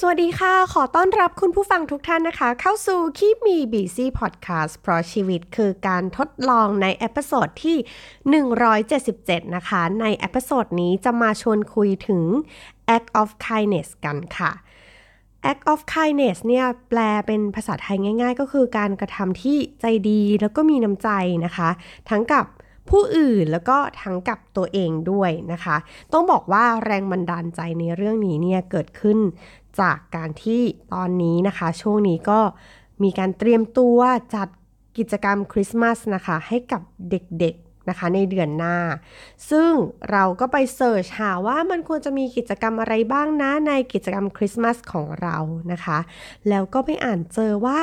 สวัสดีค่ะ ขอต้อนรับคุณผู้ฟังทุกท่านนะคะ เข้าสู่ Keep Me Busy Podcast เพราะชีวิตคือการทดลองใน episode ที่ 177 นะคะ ใน episode นี้จะมาชวนคุยถึง act of kindness กันค่ะ act of kindness เนี่ยแปลเป็นภาษาไทยง่าย ๆ ก็คือการกระทำที่ใจดีแล้วก็มีน้ำใจนะคะ ทั้งกับผู้อื่นแล้วก็ทั้งกับตัวเองด้วยนะคะ ต้องบอกว่าแรงบันดาลใจในเรื่องนี้เนี่ยเกิดขึ้น จากการที่ตอนนี้นะคะ ช่วงนี้ก็มีการเตรียมตัวจัดกิจกรรมคริสต์มาสนะคะ ให้กับเด็กๆนะคะในเดือนหน้า ซึ่งเราก็ไปเสิร์ชหาว่ามันควรจะมีกิจกรรมอะไรบ้างนะในกิจกรรมคริสต์มาสของเรานะคะ แล้วก็ไปอ่านเจอว่า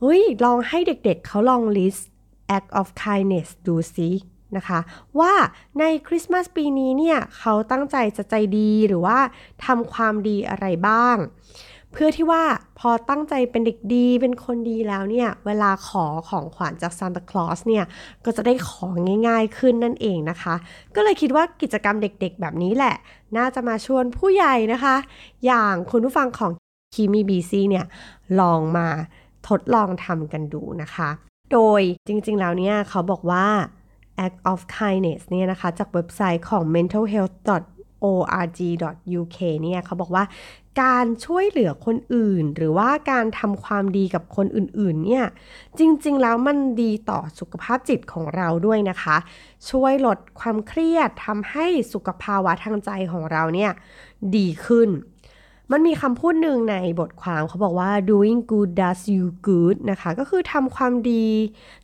เฮ้ยลองให้เด็กๆเเขาลองลิสต์ act of kindness ดูซิ นะคะว่าในคริสต์มาสปีนี้เนี่ยเขาตั้งใจจะใจดีหรือว่าทำความดีอะไรบ้าง เพื่อที่ว่าพอตั้งใจเป็นเด็กดีเป็นคนดีแล้วเนี่ย เวลาขอของขวัญจากซานตาคลอสเนี่ย ก็จะได้ของง่ายๆขึ้นนั่นเองนะคะ ก็เลยคิดว่ากิจกรรมเด็กๆแบบนี้แหละ น่าจะมาชวนผู้ใหญ่นะคะ อย่างคุณผู้ฟังของคีมีบีซีเนี่ยลองมาทดลองทำกันดูนะคะ โดยจริงๆแล้วเนี่ยเขาบอกว่า act of kindness เนี่ยนะคะ จากเว็บไซต์ของ mentalhealth.org.uk เนี่ยเขาบอกว่าการช่วยเหลือคนอื่น หรือว่าการทำความดีกับคนอื่นๆเนี่ยจริงๆแล้วมันดีต่อสุขภาพจิตของเราด้วยนะคะ ช่วยลดความเครียดทำให้สุขภาวะทางใจของเราเนี่ยดีขึ้น มันมีคำพูดหนึ่งในบทความเขาบอกว่า doing good does you good นะคะ ก็คือทำความดี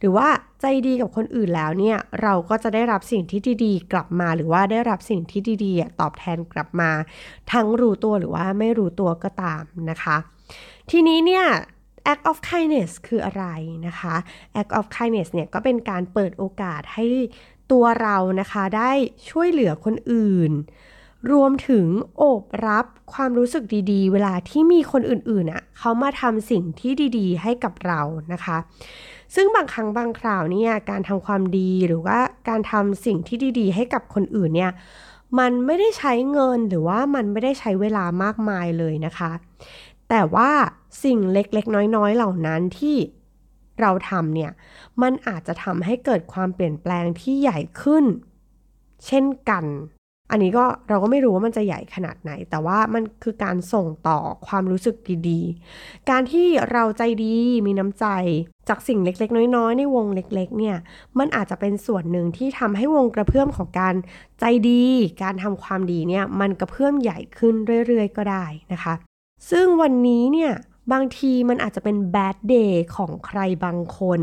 หรือว่าใจดีกับคนอื่นแล้วเนี่ย เราก็จะได้รับสิ่งที่ดีๆ กลับมา หรือว่าได้รับสิ่งที่ดีๆ ตอบแทนกลับมา ทั้งรู้ตัวหรือว่าไม่รู้ตัวก็ตามนะคะ ทีนี้เนี่ย act of kindness คืออะไรนะคะ act of kindness เนี่ยก็เป็นการเปิดโอกาสให้ตัวเรานะคะ ได้ช่วยเหลือคนอื่น รวมถึงโอบรับความรู้สึกดีๆ เวลาที่มีคนอื่นๆอะเขามาทำสิ่งที่ดีๆ ให้กับเรานะคะ ซึ่งบางครั้งบางคราวเนี่ยการทำความดีหรือว่าการทำสิ่งที่ดีๆ ให้กับคนอื่นเนี่ยมันไม่ได้ใช้เงินหรือว่ามันไม่ได้ใช้เวลามากมายเลยนะคะ แต่ว่าสิ่งเล็กๆ น้อยๆ เหล่านั้นที่เราทำเนี่ยมันอาจจะทำให้เกิดความเปลี่ยนแปลงที่ใหญ่ขึ้น เช่นกัน อันนี้ก็เราก็ไม่รู้ว่ามันจะใหญ่ขนาดไหน แต่ว่ามันคือการส่งต่อความรู้สึกดีๆ การที่เราใจดีมีน้ำใจจากสิ่งเล็กๆ น้อยๆ ในวงเล็กๆ เนี่ย มันอาจจะเป็นส่วนหนึ่งที่ทำให้วงกระเพื่อมของการใจดี การทำความดีเนี่ย มันกระเพื่อมใหญ่ขึ้นเรื่อยๆ ก็ได้นะคะ ซึ่งวันนี้เนี่ย บางทีมันอาจจะเป็นแบดเดย์ของใครบางคน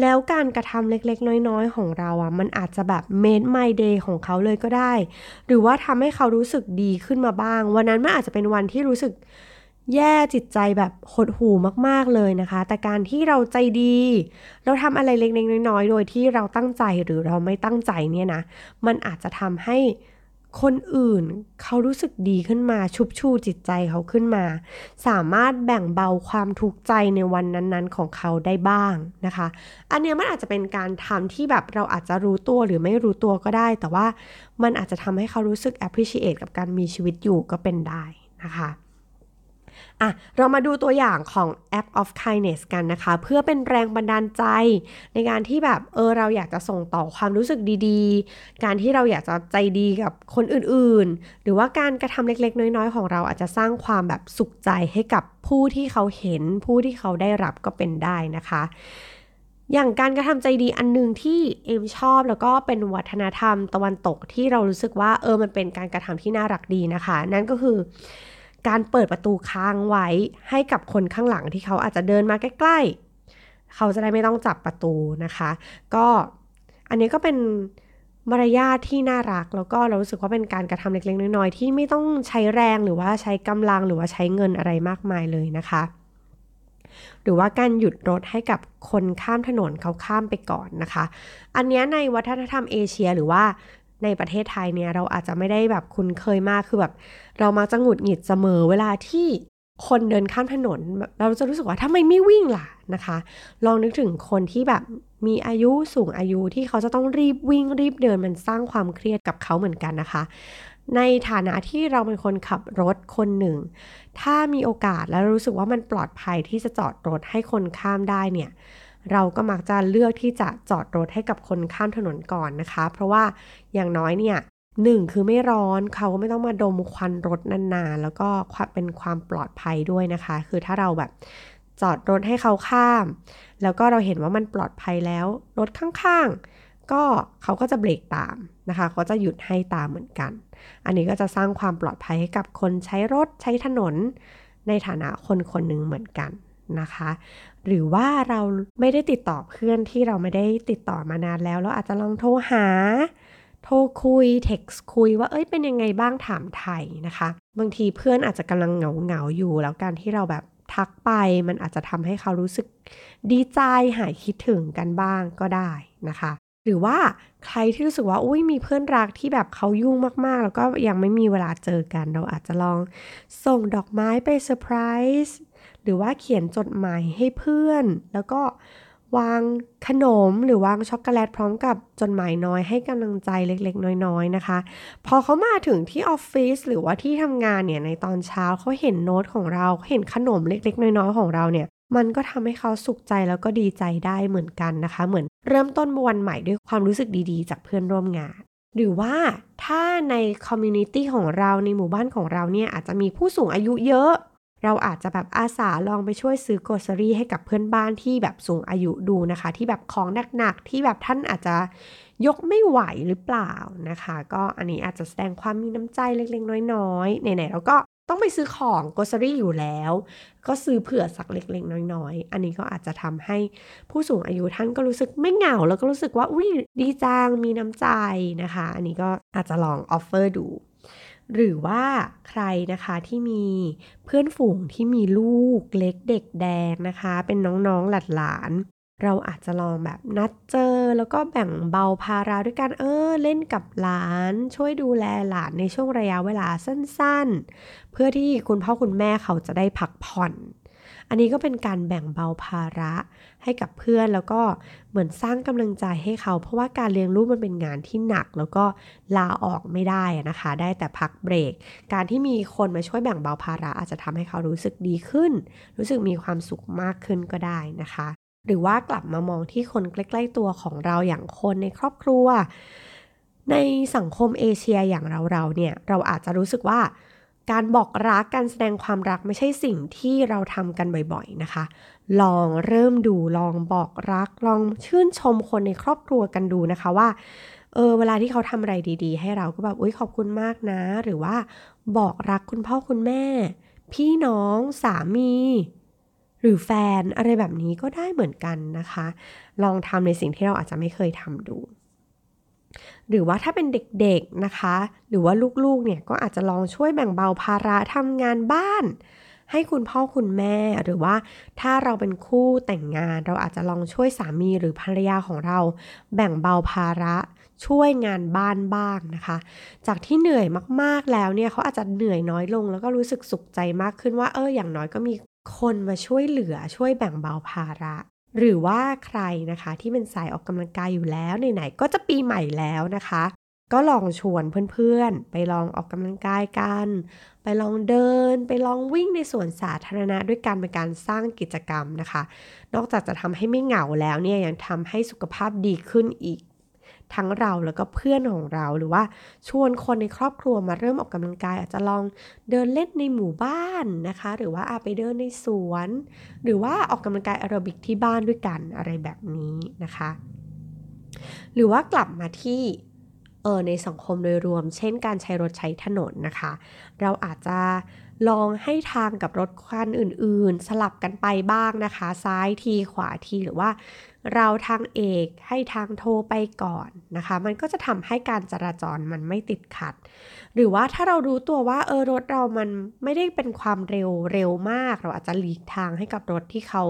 แล้วการกระทำเล็กๆ น้อยๆ ของเราอะ่ะ มันอาจจะแบบเมดไมเดย์ของเขาเลยก็ได้ หรือว่าทำให้เขารู้สึกดีขึ้นมาบ้าง วันนั้นมันอาจจะเป็นวันที่รู้สึกแย่จิตใจแบบหดหู่มากๆเลยนะคะ แต่การที่เราใจดี เราทำอะไรเล็กๆน้อยๆ โดยที่เราตั้งใจหรือเราไม่ตั้งใจเนี่ยนะ มันอาจจะทำให้ คนอื่นเขารู้สึกดีขึ้นมาชุบชูจิตใจเขาขึ้นมา สามารถแบ่งเบาความทุกข์ใจในวันนั้นๆ ของเขาได้บ้างนะคะ อันนี้มันอาจจะเป็นการทำที่แบบเราอาจจะรู้ตัวหรือไม่รู้ตัวก็ได้ แต่ว่ามันอาจจะทำให้เขารู้สึก appreciate กับการมีชีวิตอยู่ก็เป็นได้นะคะ อะ เรามาดูตัวอย่างของ App of Kindness กันนะคะ เพื่อเป็นแรงบันดาลใจ ในการที่แบบเออเราอยากจะส่งต่อความรู้สึกดีๆ การที่เราอยากจะใจดีกับคนอื่นๆ หรือว่าการกระทำเล็กๆ น้อยๆ ของเราอาจจะสร้างความแบบสุขใจให้กับผู้ที่เขาเห็น ผู้ที่เขาได้รับก็เป็นได้นะคะอย่างการกระทำใจดีอันหนึ่งที่เอมชอบแล้วก็เป็นวัฒนธรรมตะวันตกที่เรารู้สึกว่าเออมันเป็นการกระทำที่น่ารักดีนะคะ นั่นก็คือ การเปิดประตูค้างไว้ให้กับคนข้างหลังที่เขาอาจจะเดินมาใกล้ ๆ เขาจะได้ไม่ต้องจับประตูนะคะ ก็อันนี้ก็เป็นมารยาทที่น่ารักแล้วก็เรารู้สึกว่าเป็นการกระทำเล็กๆน้อยๆที่ไม่ต้องใช้แรงหรือว่าใช้กำลังหรือว่าใช้เงินอะไรมากมายเลยนะคะ หรือว่าการหยุดรถให้กับคนข้ามถนนเขาข้ามไปก่อนนะคะ อันนี้ในวัฒนธรรมเอเชียหรือว่า ในประเทศไทยเนี่ยเราอาจจะไม่ได้แบบคุ้นเคยมากคือแบบ เรามักจะหงุดหงิดเสมอเวลาที่คนเดินข้ามถนน เราจะรู้สึกว่าทำไมไม่วิ่งล่ะนะคะ ลองนึกถึงคนที่แบบมีอายุสูงอายุที่เขาจะต้องรีบวิ่งรีบเดินมันสร้างความเครียดกับเขาเหมือนกันนะคะ ในฐานะที่เราเป็นคนขับรถคนหนึ่ง ถ้ามีโอกาสแล้วรู้สึกว่ามันปลอดภัยที่จะจอดรถให้คนข้ามได้เนี่ย เราก็มักจะเลือกที่จะจอดรถให้กับคนข้ามถนนก่อนนะคะ เพราะว่าอย่างน้อยเนี่ยหนึ่งคือไม่ร้อนเขาก็ไม่ต้องมาดมควันรถนานๆ แล้วก็เป็นความปลอดภัยด้วยนะคะ คือถ้าเราแบบจอดรถให้เขาข้าม แล้วก็เราเห็นว่ามันปลอดภัยแล้ว รถข้างๆ ก็เขาก็จะเบรกตามนะคะเขาจะหยุดให้ตามเหมือนกัน อันนี้ก็จะสร้างความปลอดภัยให้กับคนใช้รถใช้ถนน ในฐานะคนคนหนึ่งเหมือนกัน นะคะ หรือว่าเราไม่ได้ติดต่อเพื่อนที่เราไม่ได้ติดต่อมานานแล้วเราอาจจะลองโทรหา โทรคุยเท็กซ์คุยว่าเอ้ยเป็นยังไงบ้างถามไทยนะคะ บางทีเพื่อนอาจจะกำลังเหงาเหงาอยู่ แล้วการที่เราแบบทักไปมันอาจจะทำให้เขารู้สึกดีใจหายคิดถึงกันบ้างก็ได้นะคะหรือว่าใครที่รู้สึกว่าอุ้ยมีเพื่อนรักที่แบบเขายุ่งมากๆ แล้วก็ยังไม่มีเวลาเจอกัน เราอาจจะลองส่งดอกไม้ไปเซอร์ไพรส์ หรือว่าเขียนจดหมายให้เพื่อน แล้วก็วางขนมหรือวางช็อกโกแลตพร้อมกับจดหมายน้อยให้กำลังใจเล็กๆ น้อยๆนะคะ พอเขามาถึงที่ออฟฟิศหรือว่าที่ทำงานเนี่ยในตอนเช้าเขาเห็นโน้ตของเราเห็นขนมเล็กๆ น้อยๆของเราเนี่ย มันก็ทำให้เขาสุขใจแล้วก็ดีใจได้เหมือนกันนะคะ เหมือนเริ่มต้นวันใหม่ด้วยความรู้สึกดีๆ จากเพื่อนร่วมงานหรือว่าถ้าใน community ของเราในหมู่บ้านของเราเนี่ยอาจจะมีผู้สูงอายุเยอะ เราอาจจะแบบอาสาลองไปช่วยซื้อ grocery ให้กับเพื่อนบ้านที่แบบสูงอายุดูนะคะ ที่แบบของหนักๆที่แบบท่านอาจจะยกไม่ไหวหรือเปล่านะคะ ก็อันนี้อาจจะแสดงความมีน้ำใจเล็กๆ น้อยๆไหนๆเราก็ต้องไปซื้อของ grocery อยู่แล้ว ก็ซื้อเผื่อสักเล็กๆ น้อยๆ อันนี้ก็อาจจะทำให้ผู้สูงอายุท่านก็รู้สึกไม่เหงา แล้วก็รู้สึกว่าอุ้ยดีจังมีน้ำใจนะคะ อันนี้ก็อาจจะลอง offer ดู หรือว่าใครนะคะที่มีเพื่อนฝูงที่มีลูกเล็กเด็กแดงนะคะ เป็นน้องๆหลานหลานเราอาจจะลองแบบนัดเจอ แล้วก็แบ่งเบาภาระด้วยกันเออเล่นกับหลาน ช่วยดูแลหลานในช่วงระยะเวลาสั้นๆ เพื่อที่คุณพ่อคุณแม่เขาจะได้พักผ่อน อันนี้ก็เป็นการแบ่งเบาภาระให้กับเพื่อนแล้วก็เหมือนสร้างกำลังใจให้เขา เพราะว่าการเลี้ยงลูกมันเป็นงานที่หนัก แล้วก็ลาออกไม่ได้นะคะ ได้แต่พักเบรก การที่มีคนมาช่วยแบ่งเบาภาระอาจจะทำให้เขารู้สึกดีขึ้น รู้สึกมีความสุขมากขึ้นก็ได้นะคะ หรือว่ากลับมามองที่คนใกล้ ๆ ตัวของเราอย่างคนในครอบครัว ในสังคมเอเชียอย่างเราๆเนี่ยเราอาจจะรู้สึกว่า การบอกรักการแสดงความรักไม่ใช่สิ่งที่เราทำกันบ่อยๆนะคะ ลองเริ่มดูลองบอกรัก ลองชื่นชมคนในครอบครัวกันดูนะคะว่าเออเวลาที่เขาทำอะไรดีๆ ให้เราก็แบบอุ้ยขอบคุณมากนะ หรือว่าบอกรักคุณพ่อคุณแม่ พี่น้องสามี หรือแฟนอะไรแบบนี้ก็ได้เหมือนกันนะคะ ลองทำในสิ่งที่เราอาจจะไม่เคยทำดู หรือว่าถ้าเป็นเด็กๆนะคะ หรือว่าลูกๆเนี่ยก็อาจจะลองช่วยแบ่งเบาภาระทำงานบ้าน ให้คุณพ่อคุณแม่หรือว่าถ้าเราเป็นคู่แต่งงาน เราอาจจะลองช่วยสามีหรือภรรยาของเรา แบ่งเบาภาระช่วยงานบ้านบ้างนะคะ จากที่เหนื่อยมากๆแล้วเนี่ยเขาอาจจะเหนื่อยน้อยลง แล้วก็รู้สึกสุขใจมากขึ้นว่าเอออย่างน้อยก็มีคนมาช่วยเหลือช่วยแบ่งเบาภาระ หรือว่าใครนะคะที่เป็นสายออกกำลังกายอยู่แล้วไหนๆก็จะปีใหม่แล้วนะคะ ก็ลองชวนเพื่อนๆ ไปลองออกกำลังกายกัน ไปลองเดิน ไปลองวิ่งในสวนสาธารณะด้วยกันเป็นการสร้างกิจกรรมนะคะ นอกจากจะทำให้ไม่เหงาแล้วเนี่ยยังทำให้สุขภาพดีขึ้นอีก ทั้งเราแล้วก็เพื่อนของเราหรือว่าชวนคนในครอบครัวมาเริ่มออกกำลังกาย อาจจะลองเดินเล่นในหมู่บ้านนะคะ หรือว่าอาไปเดินในสวน หรือว่าออกกำลังกายแอโรบิกที่บ้านด้วยกันอะไรแบบนี้นะคะ หรือว่ากลับมาที่ เออในสังคมโดยรวม เช่นการใช้รถใช้ถนนนะคะ เราอาจจะลองให้ทางกับรถคันอื่น ๆ สลับกันไปบ้างนะคะ ซ้ายทีขวาทีหรือว่าเราทางเอกให้ทางโทรไปก่อนนะคะ มันก็จะทำให้การจราจรมันไม่ติดขัด หรือว่าถ้าเรารู้ตัวว่าเออรถเรามันไม่ได้เป็นความเร็วเร็วมาก เราอาจจะหลีกทางให้กับรถที่เขา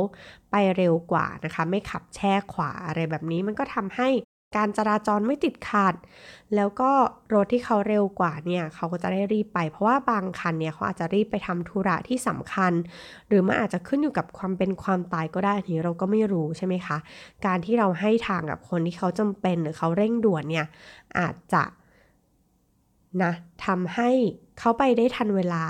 ไปเร็วกว่านะคะ ไม่ขับแช่ขวาอะไรแบบนี้มันก็ทำให้ การจราจรไม่ติดขัด แล้วก็รถที่เขาเร็วกว่าเนี่ยเขาก็จะได้รีบไป เพราะว่าบางคันเนี่ยเขาอาจจะรีบไปทำธุระที่สำคัญ หรือมันอาจจะขึ้นอยู่กับความเป็นความตายก็ได้ทีนี้เราก็ไม่รู้ใช่ไหมคะ การที่เราให้ทางกับคนที่เขาจำเป็นหรือเขาเร่งด่วนเนี่ยอาจจะนะทำให้เขาไปได้ทันเวลา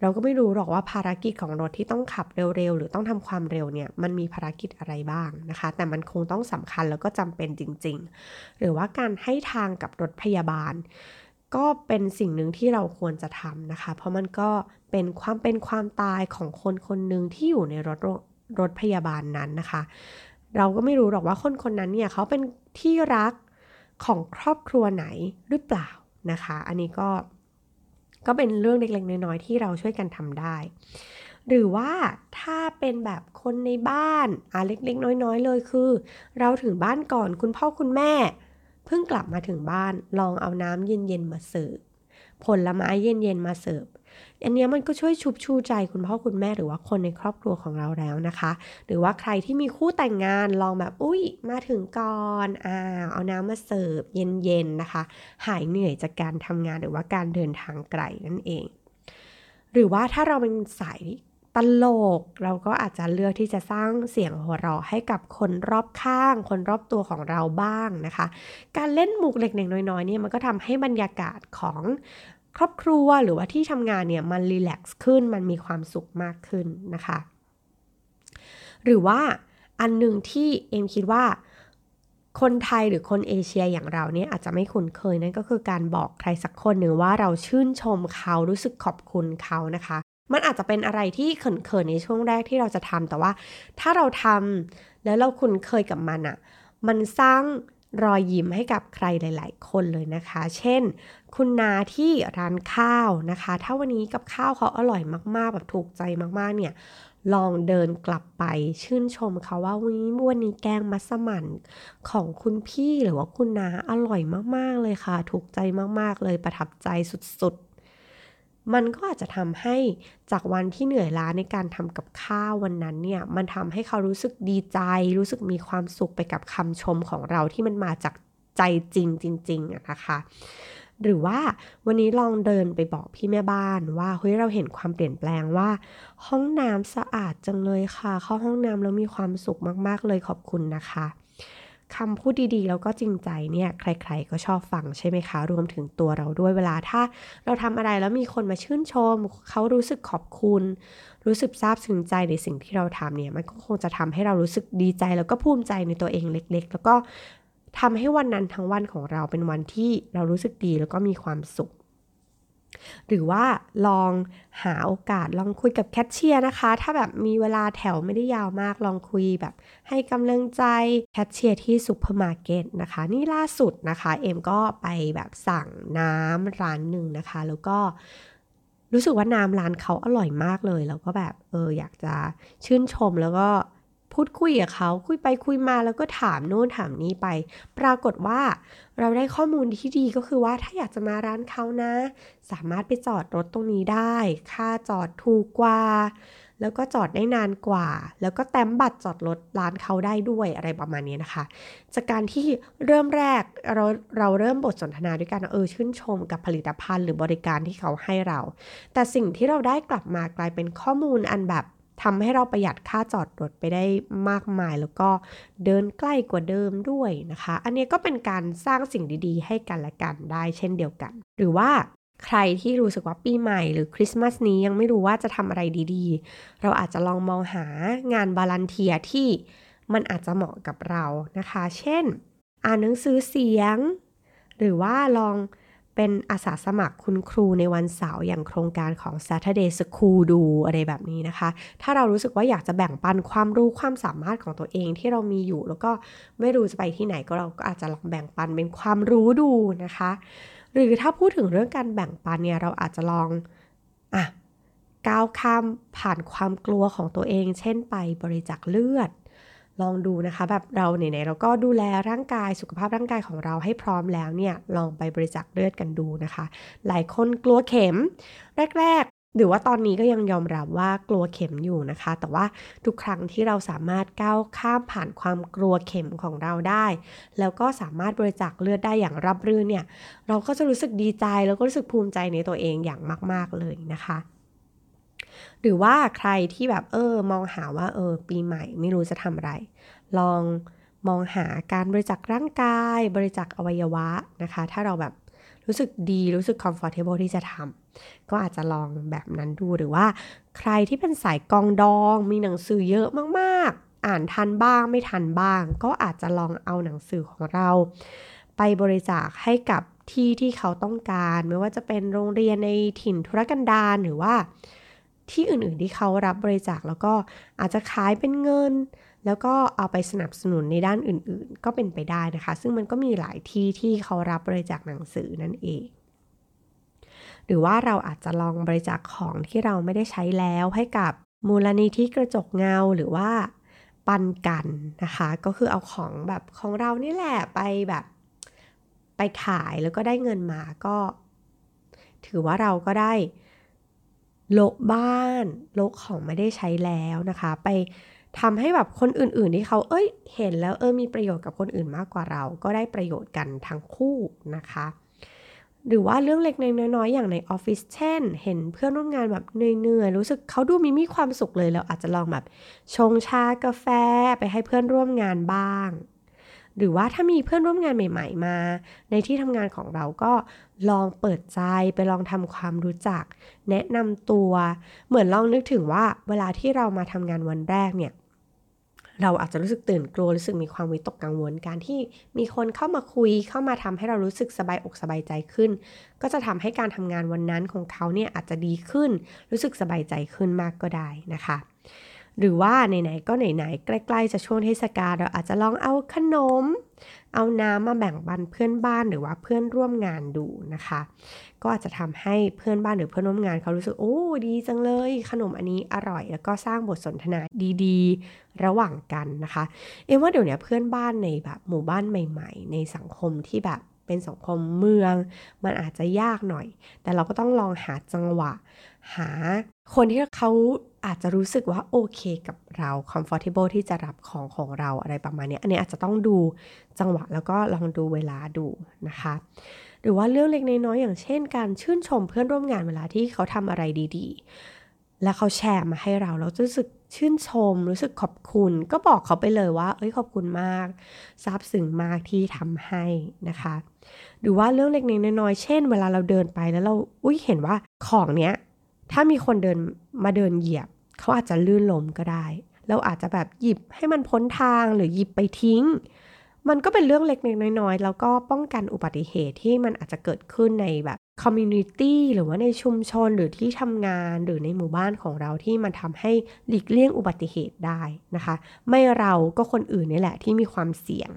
เราก็ไม่รู้หรอกว่าภารกิจของรถที่ต้องขับเร็วๆ หรือต้องทำความเร็วเนี่ยมันมีภารกิจอะไรบ้างนะคะ แต่มันคงต้องสำคัญแล้วก็จำเป็นจริง ๆ หรือว่าการให้ทางกับรถพยาบาล ก็เป็นสิ่งหนึ่งที่เราควรจะทำนะคะ เพราะมันก็เป็นความเป็นความตายของคนคนหนึ่งที่อยู่ในรถรถพยาบาลนั้นนะคะ เราก็ไม่รู้หรอกว่าคนคนนั้นเนี่ยเขาเป็นที่รักของครอบครัวไหนหรือเปล่านะคะ อันนี้ก็ ก็เป็นเรื่องเล็กๆน้อยๆที่เราช่วยกันทำได้ หรือว่าถ้าเป็นแบบคนในบ้านอะเล็กๆ น้อยๆ เลยคือ เราถึงบ้านก่อนคุณพ่อคุณแม่ เพิ่งกลับมาถึงบ้านลองเอาน้ำเย็นๆมาเสิร์ฟ ผลไม้เย็นๆมาเสิร์ฟอันนี้มันก็ช่วยชุบชูใจคุณพ่อคุณแม่หรือว่าคนในครอบครัวของเราแล้วนะคะ หรือว่าใครที่มีคู่แต่งงานลองแบบอุ้ยมาถึงก่อนอ่าเอาน้ำมาเสิร์ฟเย็นๆนะคะ หายเหนื่อยจากการทำงานหรือว่าการเดินทางไกลนั่นเอง หรือว่าถ้าเราเป็นสาย ตลก เราก็อาจจะเลือกที่จะสร้างเสียงหัวเราะให้กับคนรอบข้าง คนรอบตัวของเราบ้างนะคะ การเล่นมุกเล็กๆน้อยๆเนี่ยมันก็ทำให้บรรยากาศของครอบครัวหรือว่าที่ทำงานเนี่ยมันรีแลกซ์ขึ้นมันมีความสุขมากขึ้นนะคะ หรือว่าอันหนึ่งที่เอ็มคิดว่าคนไทยหรือคนเอเชียอย่างเราเนี่ยอาจจะไม่คุ้นเคยนั่นก็คือการบอกใครสักคนหนึ่งว่าเราชื่นชมเขารู้สึกขอบคุณเขานะคะ มันอาจจะเป็นอะไรที่เขินๆในช่วงแรกที่เราจะทำแต่ว่า ถ้าเราทำแล้วเราคุ้นเคยกับมันอะ่ะ มันสร้างรอยยิ้มให้กับใครหลาย ๆ คนเลยนะคะ เช่น คุณนาที่ร้านข้าวนะคะ ถ้าวันนี้กับข้าวเขาอร่อยมากๆ แบบถูกใจมากๆ เนี่ย ลองเดินกลับไปชื่นชมเขาว่าวันนี้วันนี้แกงมัสมั่นของคุณพี่หรือว่าคุณนาอร่อยมากๆ เลยค่ะ ถูกใจมากๆ เลยประทับใจสุด ๆ มันก็อาจจะทำให้จากวันที่เหนื่อยล้าในการทำกับข้าววันนั้นเนี่ย มันทำให้เขารู้สึกดีใจ รู้สึกมีความสุขไปกับคำชมของเราที่มันมาจากใจจริงจริงๆนะคะ หรือว่าวันนี้ลองเดินไปบอกพี่แม่บ้านว่าเฮ้ยเราเห็นความเปลี่ยนแปลงว่า ห้องน้ำสะอาดจังเลยค่ะ เข้าห้องน้ำแล้วมีความสุขมากๆเลยขอบคุณนะคะ คำพูดดีๆ แล้วก็จริงใจเนี่ยใครๆก็ชอบฟังใช่ไหมคะ รวมถึงตัวเราด้วยเวลาถ้าเราทำอะไรแล้วมีคนมาชื่นชม เขารู้สึกขอบคุณ รู้สึกซาบซึ้งใจในสิ่งที่เราทำเนี่ยมันก็คงจะทำให้เรารู้สึกดีใจ แล้วก็ภูมิใจในตัวเองเล็ก ๆ แล้วก็ทำให้วันนั้นทั้งวันของเราเป็นวันที่เรารู้สึกดีแล้วก็มีความสุข หรือว่าลองหาโอกาสลองคุยกับแคชเชียร์นะคะ ถ้าแบบมีเวลาแถวไม่ได้ยาวมากลองคุยแบบให้กำลังใจแคชเชียร์ที่ซูเปอร์มาร์เก็ตนะคะ นี่ล่าสุดนะคะ เอ็มก็ไปแบบสั่งน้ำร้านหนึ่งนะคะ แล้วก็รู้สึกว่าน้ำร้านเขาอร่อยมากเลย แล้วก็แบบเอออยากจะชื่นชมแล้วก็ พูดคุยกับเขาคุยไปคุยมาแล้วก็ถามโน่นถามนี้ไป ปรากฏว่าเราได้ข้อมูลที่ดีก็คือว่าถ้าอยากจะมาร้านเขานะ สามารถไปจอดรถตรงนี้ได้ ค่าจอดถูกกว่า แล้วก็จอดได้นานกว่า แล้วก็แต้มบัตรจอดรถร้านเขาได้ด้วยอะไรประมาณนี้นะคะ จากการที่เริ่มแรกเราเราเริ่มบทสนทนาด้วยกันเออชื่นชมกับผลิตภัณฑ์หรือบริการที่เขาให้เรา แต่สิ่งที่เราได้กลับมากลายเป็นข้อมูลอันแบบ ทำให้เราประหยัดค่าจอดรถไปได้มากมาย แล้วก็เดินใกล้กว่าเดิมด้วยนะคะ อันนี้ก็เป็นการสร้างสิ่งดีๆ ให้กันและกันได้เช่นเดียวกัน หรือว่าใครที่รู้สึกว่าปีใหม่หรือคริสต์มาสนี้ยังไม่รู้ว่าจะทำอะไรดีๆ เราอาจจะลองมองหางานบาลันเทียที่มันอาจจะเหมาะกับเรานะคะ เช่น อ่านหนังสือเสียง หรือว่าลอง เป็นอาสาสมัครคุณครูในวันเสาร์อย่างโครงการของ Saturday School ดูอะไรแบบนี้นะคะ ถ้าเรารู้สึกว่าอยากจะแบ่งปันความรู้ความสามารถของตัวเองที่เรามีอยู่ แล้วก็ไม่รู้จะไปที่ไหนก็เราก็อาจจะลองแบ่งปันเป็นความรู้ดูนะคะ หรือถ้าพูดถึงเรื่องการแบ่งปันเนี่ยเราอาจจะลองอะก้าวข้ามผ่านความกลัวของตัวเอง เช่นไปบริจาคเลือด ลองดูนะคะ แบบเราไหนๆเราก็ดูแลร่างกายสุขภาพร่างกายของเราให้พร้อมแล้วเนี่ยลองไปบริจาคเลือดกันดูนะคะ หลายคนกลัวเข็มแรกๆหรือว่าตอนนี้ก็ยังยอมรับว่ากลัวเข็มอยู่นะคะ แต่ว่าทุกครั้งที่เราสามารถก้าวข้ามผ่านความกลัวเข็มของเราได้ แล้วก็สามารถบริจาคเลือดได้อย่างรับรื่นเนี่ย เราก็จะรู้สึกดีใจแล้วก็รู้สึกภูมิใจในตัวเองอย่างมาก ๆเลยนะคะ หรือว่าใครที่แบบเออมองหาว่าเออปีใหม่ไม่รู้จะทำอะไร ลองมองหาการบริจาคร่างกาย บริจาคอวัยวะนะคะ ถ้าเราแบบรู้สึกดีรู้สึก comfortable ที่จะทำก็อาจจะลองแบบนั้นดูหรือว่า ใครที่เป็นสายกองดองมีหนังสือเยอะมากๆ อ่านทันบ้างไม่ทันบ้าง ก็อาจจะลองเอาหนังสือของเรา ไปบริจาคให้กับที่ที่เขาต้องการ ไม่ว่าจะเป็นโรงเรียนในถิ่นธุรกันดารหรือว่า ที่อื่นๆที่เขารับบริจาคแล้วก็อาจจะขายเป็นเงิน แล้วก็เอาไปสนับสนุนในด้านอื่นๆ ก็เป็นไปได้นะคะ ซึ่งมันก็มีหลายที่ที่เขารับบริจาคหนังสือนั่นเองหรือว่าเราอาจจะลองบริจาคของที่เราไม่ได้ใช้แล้วให้กับมูลนิธิกระจกเงาหรือว่าปันกันนะคะ ก็คือเอาของแบบของเรานี่แหละไปแบบไปขายแล้วก็ได้เงินมาก็ ถือว่าเราก็ได้ โลกบ้านโลกของไม่ได้ใช้แล้วนะคะ ไปทำให้แบบคนอื่นๆที่เขาเอ้ยเห็นแล้วเออมีประโยชน์กับคนอื่นมากกว่าเรา ก็ได้ประโยชน์กันทั้งคู่นะคะ หรือว่าเรื่องเล็กน้อยๆอย่างในออฟฟิศเช่น เห็นเพื่อนร่วมงานแบบเหนื่อยๆรู้สึกเขาดูมีมีความสุขเลยเราอาจจะลองแบบชงชากาแฟไปให้เพื่อนร่วมงานบ้าง หรือว่าถ้ามีเพื่อนร่วมงานใหม่ ๆ มา ในที่ทำงานของเราก็ลองเปิดใจไปลองทำความรู้จัก แนะนำตัว เหมือนลองนึกถึงว่าเวลาที่เรามาทำงานวันแรกเนี่ยเราอาจจะรู้สึกตื่นกลัวรู้สึกมีความวิตกกังวลการที่มีคนเข้ามาคุยเข้ามาทำให้เรารู้สึกสบายอกสบายใจขึ้น ก็จะทำให้การทำงานวันนั้นของเขาเนี่ยอาจจะดีขึ้น รู้สึกสบายใจขึ้นมากก็ได้นะคะ หรือว่าไหนๆก็ไหนๆใกล้ๆจะช่วงเทศกาลเราอาจจะลองเอาขนม เอาน้ำมาแบ่งปันเพื่อนบ้านหรือว่าเพื่อนร่วมงานดูนะคะ ก็อาจจะทำให้เพื่อนบ้านหรือเพื่อนร่วมงานเขารู้สึกโอ้ดีจังเลย ขนมอันนี้อร่อย แล้วก็สร้างบทสนทนาดีๆ ระหว่างกันนะคะ เอ็มว่าเดี๋ยวนี้เพื่อนบ้านในแบบหมู่บ้านใหม่ ๆ ในสังคมที่แบบเป็นสังคมเมือง มันอาจจะยากหน่อย แต่เราก็ต้องลองหาจังหวะ หาคนที่เขา อาจจะรู้สึกว่าโอเคกับเรา comfortable ที่จะรับของของเราอะไรประมาณนี้อันนี้อาจจะต้องดูจังหวะแล้วก็ลองดูเวลาดูนะคะ หรือว่าเรื่องเล็กน้อยอย่างเช่น การชื่นชมเพื่อนร่วมงานเวลาที่เขาทำอะไรดีๆ แล้วเขาแชร์มาให้เราเราจะรู้สึกชื่นชม รู้สึกขอบคุณ ก็บอกเขาไปเลยว่า เอ้ยขอบคุณมากซาบซึ้งมากที่ทำให้นะคะ หรือว่าเรื่องเล็กน้อยๆเช่น เวลาเราเดินไปแล้วเราอุ้ยเห็นว่าของเนี้ยถ้ามีคนเดินมาเดินเหยียบ เขาอาจจะลื่นล้มก็ได้ เราอาจจะแบบหยิบให้มันพ้นทางหรือหยิบไปทิ้ง มันก็เป็นเรื่องเล็กน้อยๆ แล้วก็ป้องกันอุบัติเหตุที่มันอาจจะเกิดขึ้นในแบบ community หรือว่าในชุมชนหรือที่ทำงานหรือในหมู่บ้านของเราที่มันทำให้หลีกเลี่ยงอุบัติเหตุได้นะคะ ไม่เราก็คนอื่นนี่แหละที่มีความเสี่ยง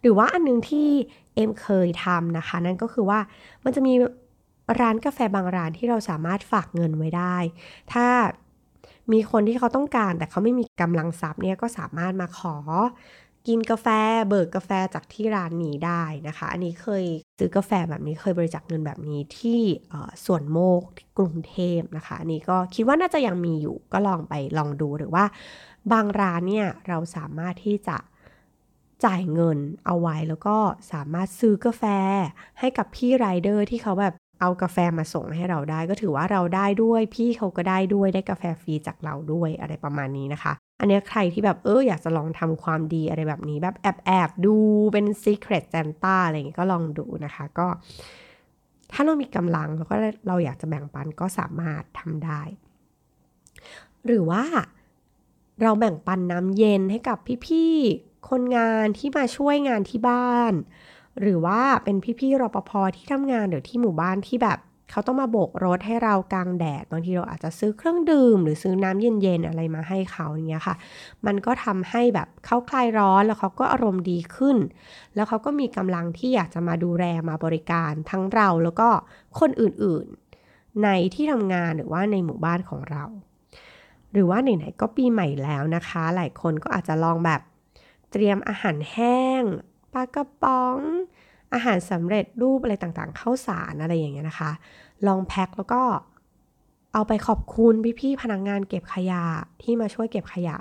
หรือว่าอันนึงที่เอ็มเคยทำนะคะ นั่นก็คือว่ามันจะมี ร้านกาแฟบางร้านที่เราสามารถฝากเงินไว้ได้ ถ้ามีคนที่เขาต้องการแต่เขาไม่มีกำลังทรัพย์เนี่ยก็สามารถมาขอกินกาแฟเบิกกาแฟจากที่ร้านนี้ได้นะคะ อันนี้เคยซื้อกาแฟแบบนี้เคยบริจาคเงินแบบนี้ที่ส่วนโมกที่กรุงเทพนะคะ อันนี้ก็คิดว่าน่าจะยังมีอยู่ก็ลองไปลองดูหรือว่า บางร้านเนี่ยเราสามารถที่จะจ่ายเงินเอาไว้แล้วก็สามารถซื้อกาแฟให้กับพี่ไรเดอร์ที่เขาแบบ เอากาแฟมาส่งให้เราได้ ก็ถือว่าเราได้ด้วย พี่เขาก็ได้ด้วยได้กาแฟฟรีจากเราด้วยอะไรประมาณนี้นะคะ อันนี้ใครที่แบบเอออยากจะลองทำความดีอะไรแบบนี้ แบบแอบแอบดูเป็น Secret Santa อะไรอย่างงี้ก็ลองดูนะคะก็ ถ้าเรามีกำลังแล้วก็เราอยากจะแบ่งปันก็สามารถทำได้ หรือว่าเราแบ่งปันน้ำเย็นให้กับพี่ๆคนงานที่มาช่วยงานที่บ้าน หรือว่าเป็นพี่ๆรปภที่ทำงานหรือที่หมู่บ้านที่แบบเขาต้องมาโบกรถให้เรากลางแดดบางทีเราอาจจะซื้อเครื่องดื่ม หรือซื้อน้ำเย็นๆอะไรมาให้เขาเงี้ยค่ะ มันก็ทำให้แบบเขาคลายร้อนแล้วเขาก็อารมณ์ดีขึ้น แล้วเขาก็มีกำลังที่อยากจะมาดูแลมาบริการทั้งเราแล้วก็คนอื่นๆ ในที่ทำงานหรือว่าในหมู่บ้านของเรา หรือว่าไหนๆก็ปีใหม่แล้วนะคะ หลายคนก็อาจจะลองแบบเตรียมอาหารแห้ง ปลากระป๋อง อาหารสำเร็จรูปอะไรต่างๆ เข้าสารอะไรอย่างเงี้ยนะคะ ลองแพ็คแล้วก็เอาไปขอบคุณพี่ๆพนักงงานเก็บขยะที่มาช่วยเก็บขยะ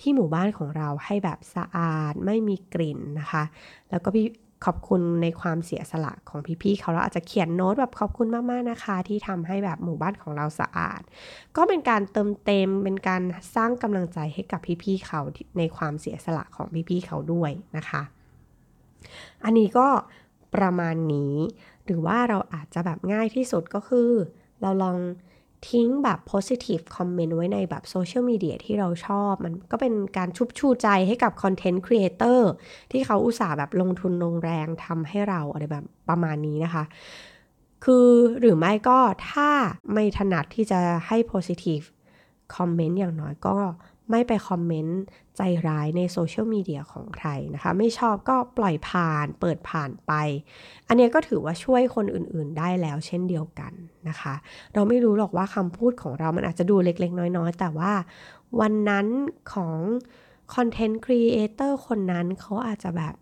ที่หมู่บ้านของเราให้แบบสะอาดไม่มีกลิ่นนะคะ แล้วก็พี่ ขอบคุณในความเสียสละของพี่ๆเขาเราอาจจะเขียนโน้ตแบบขอบคุณมากๆนะคะ ที่ทำให้แบบหมู่บ้านของเราสะอาด ก็เป็นการเติมเต็มเป็นการสร้างกำลังใจให้กับพี่ๆเขาในความเสียสละของพี่ๆเขาด้วยนะคะ อันนี้ก็ประมาณนี้ หรือว่าเราอาจจะแบบง่ายที่สุดก็คือ เราลอง ทิ้งแบบ positive comment ไว้ในแบบโซเชียลมีเดียที่เราชอบ มันก็เป็นการชุบชูใจให้กับ content creator ที่เขาอุตส่าห์แบบลงทุนลงแรงทำให้เราอะไรแบบประมาณนี้นะคะ คือหรือไม่ก็ถ้าไม่ถนัดที่จะให้ positive comment อย่างน้อยก็ ไม่ไปคอมเมนต์ใจร้ายในโซเชียลมีเดียของใครนะคะ ไม่ชอบก็ปล่อยผ่านเปิดผ่านไป อันนี้ก็ถือว่าช่วยคนอื่นๆได้แล้วเช่นเดียวกันนะคะ เราไม่รู้หรอกว่าคำพูดของเรามันอาจจะดูเล็ก ๆ น้อย ๆ แต่ว่าวันนั้นของ content creator คนนั้นเขาอาจจะแบบ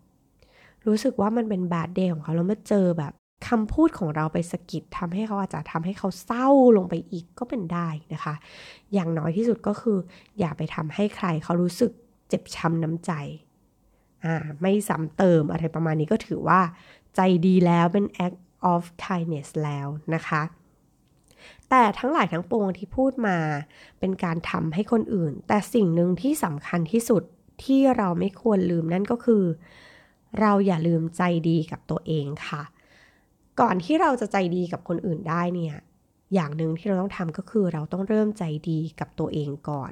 รู้สึกว่ามันเป็นแบดเดย์ของเขาแล้วมาเจอแบบ คำพูดของเราไปสะกิดทำให้เขาอาจจะทำให้เขาเศร้าลงไปอีกก็เป็นได้นะคะ อย่างน้อยที่สุดก็คือ อย่าไปทำให้ใครเขารู้สึกเจ็บช้ำน้ำใจอ่าไม่ซ้ำเติมอะไรประมาณนี้ก็ถือว่าใจดีแล้วเป็น act of kindness แล้วนะคะ แต่ทั้งหลายทั้งปวงที่พูดมาเป็นการทำให้คนอื่น แต่สิ่งหนึ่งที่สำคัญที่สุดที่เราไม่ควรลืมนั่นก็คือ เราอย่าลืมใจดีกับตัวเองค่ะ ก่อนที่เราจะใจดีกับคนอื่นได้เนี่ยอย่างหนึ่งที่เราต้องทำก็คือเราต้องเริ่มใจดีกับตัวเองก่อน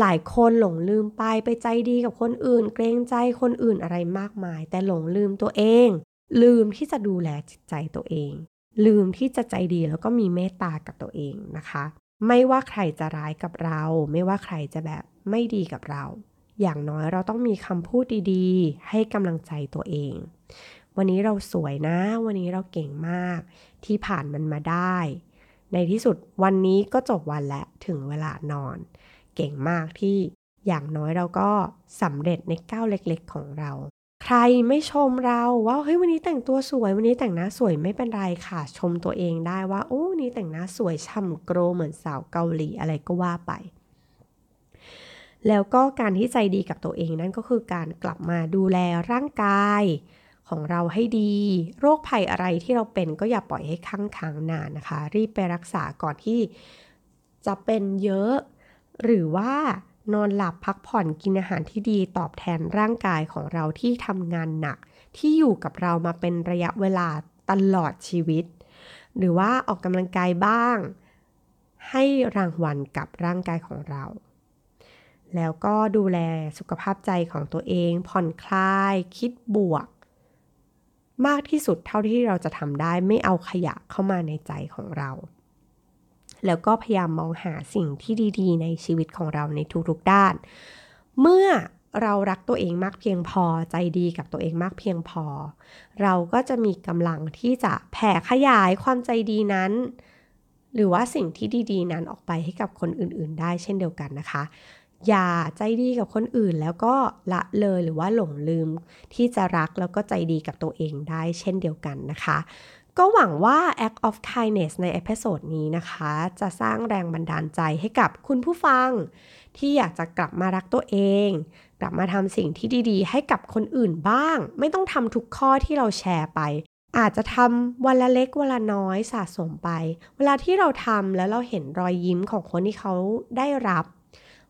หลายคนหลงลืมไปไปใจดีกับคนอื่น เกรงใจคนอื่นอะไรมากมาย แต่หลงลืมตัวเอง ลืมที่จะดูแลจิตใจตัวเอง ลืมที่จะใจดีแล้วก็มีเมตตากับตัวเองนะคะ ไม่ว่าใครจะร้ายกับเรา ไม่ว่าใครจะแบบไม่ดีกับเรา อย่างน้อยเราต้องมีคำพูดดีๆ ให้กำลังใจตัวเอง วันนี้เราสวยนะ วันนี้เราเก่งมาก ที่ผ่านมันมาได้ ในที่สุดวันนี้ก็จบวันแล้วถึงเวลานอน เก่งมากที่อย่างน้อยเราก็สำเร็จในก้าวเล็กๆของเรา ใครไม่ชมเราว่าเฮ้ยวันนี้แต่งตัวสวย วันนี้แต่งหน้าสวยไม่เป็นไรค่ะ ชมตัวเองได้ว่าโอ้วันนี้แต่งหน้าสวยช่ำโกรเหมือนสาวเกาหลีอะไรก็ว่าไปแล้วก็การที่ใจดีกับตัวเองนั่นก็คือการกลับมาดูแลร่างกาย ของเราให้ดี โรคภัยอะไรที่เราเป็นก็อย่าปล่อยให้ค้างค้างนานนะคะ รีบไปรักษาก่อนที่จะเป็นเยอะ หรือว่านอนหลับพักผ่อนกินอาหารที่ดีตอบแทนร่างกายของเราที่ทำงานหนัก ที่อยู่กับเรามาเป็นระยะเวลาตลอดชีวิต หรือว่าออกกำลังกายบ้าง ให้รางวัลกับร่างกายของเรา แล้วก็ดูแลสุขภาพใจของตัวเอง ผ่อนคลาย คิดบวก มากที่สุดเท่าที่เราจะทำได้ไม่เอาขยะเข้ามาในใจของเรา แล้วก็พยายามมองหาสิ่งที่ดีๆ ในชีวิตของเราในทุกๆด้าน เมื่อเรารักตัวเองมากเพียงพอใจดีกับตัวเองมากเพียงพอ เราก็จะมีกำลังที่จะแผ่ขยายความใจดีนั้น หรือว่าสิ่งที่ดีๆ นั้นออกไปให้กับคนอื่นๆ ได้เช่นเดียวกันนะคะ อย่าใจดีกับคนอื่น แล้วก็ละเลยหรือว่าหลงลืม ที่จะรักแล้วก็ใจดีกับตัวเองได้เช่นเดียวกันนะคะ ก็หวังว่า act of kindness ใน episode นี้นะคะ จะสร้างแรงบันดาลใจให้กับคุณผู้ฟัง ที่อยากจะกลับมารักตัวเอง กลับมาทำสิ่งที่ดีๆ ให้กับคนอื่นบ้าง ไม่ต้องทำทุกข้อที่เราแชร์ไปอาจจะทำวันละเล็กวันละน้อยสะสมไป เวลาที่เราทำแล้วเราเห็นรอยยิ้มของคนที่เขาได้รับ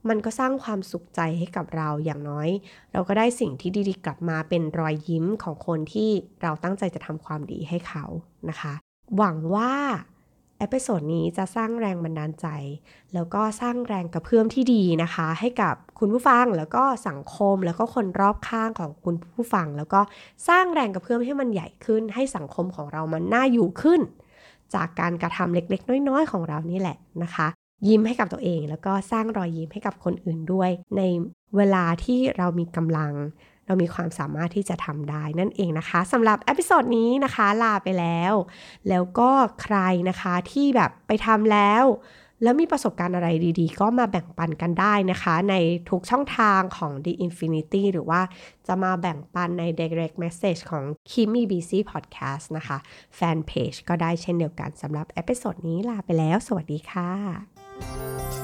มันก็สร้างความสุขใจให้กับเราอย่างน้อย เราก็ได้สิ่งที่ดีๆ กลับมาเป็นรอยยิ้มของคนที่เราตั้งใจจะทำความดีให้เขานะคะ หวังว่า episode นี้จะสร้างแรงบันดาลใจ แล้วก็สร้างแรงกระเพื่อมที่ดีนะคะ ให้กับคุณผู้ฟังแล้วก็สังคมแล้วก็คนรอบข้างของคุณผู้ฟัง แล้วก็สร้างแรงกระเพื่อมให้มันใหญ่ขึ้น ให้สังคมของเรามันน่าอยู่ขึ้น จากการกระทำเล็กๆ น้อยๆ ของเรานี่แหละนะคะ ยิ้มให้กับตัวเอง แล้วก็สร้างรอยยิ้มให้กับคนอื่นด้วย ในเวลาที่เรามีกำลัง เรามีความสามารถที่จะทำได้นั่นเองนะคะสำหรับ episode นี้นะคะลาไปแล้ว แล้วก็ใครนะคะที่แบบไปทำแล้วแล้วมีประสบการณ์อะไรดีๆ ก็มาแบ่งปันกันได้นะคะ ในทุกช่องทางของ The Infinity หรือว่าจะมาแบ่งปันใน direct message ของ Kimi BC Podcast นะคะ แฟนเพจก็ได้เช่นเดียวกันสำหรับเอพิโซดนี้ลาไปแล้ว สวัสดีค่ะ Bye.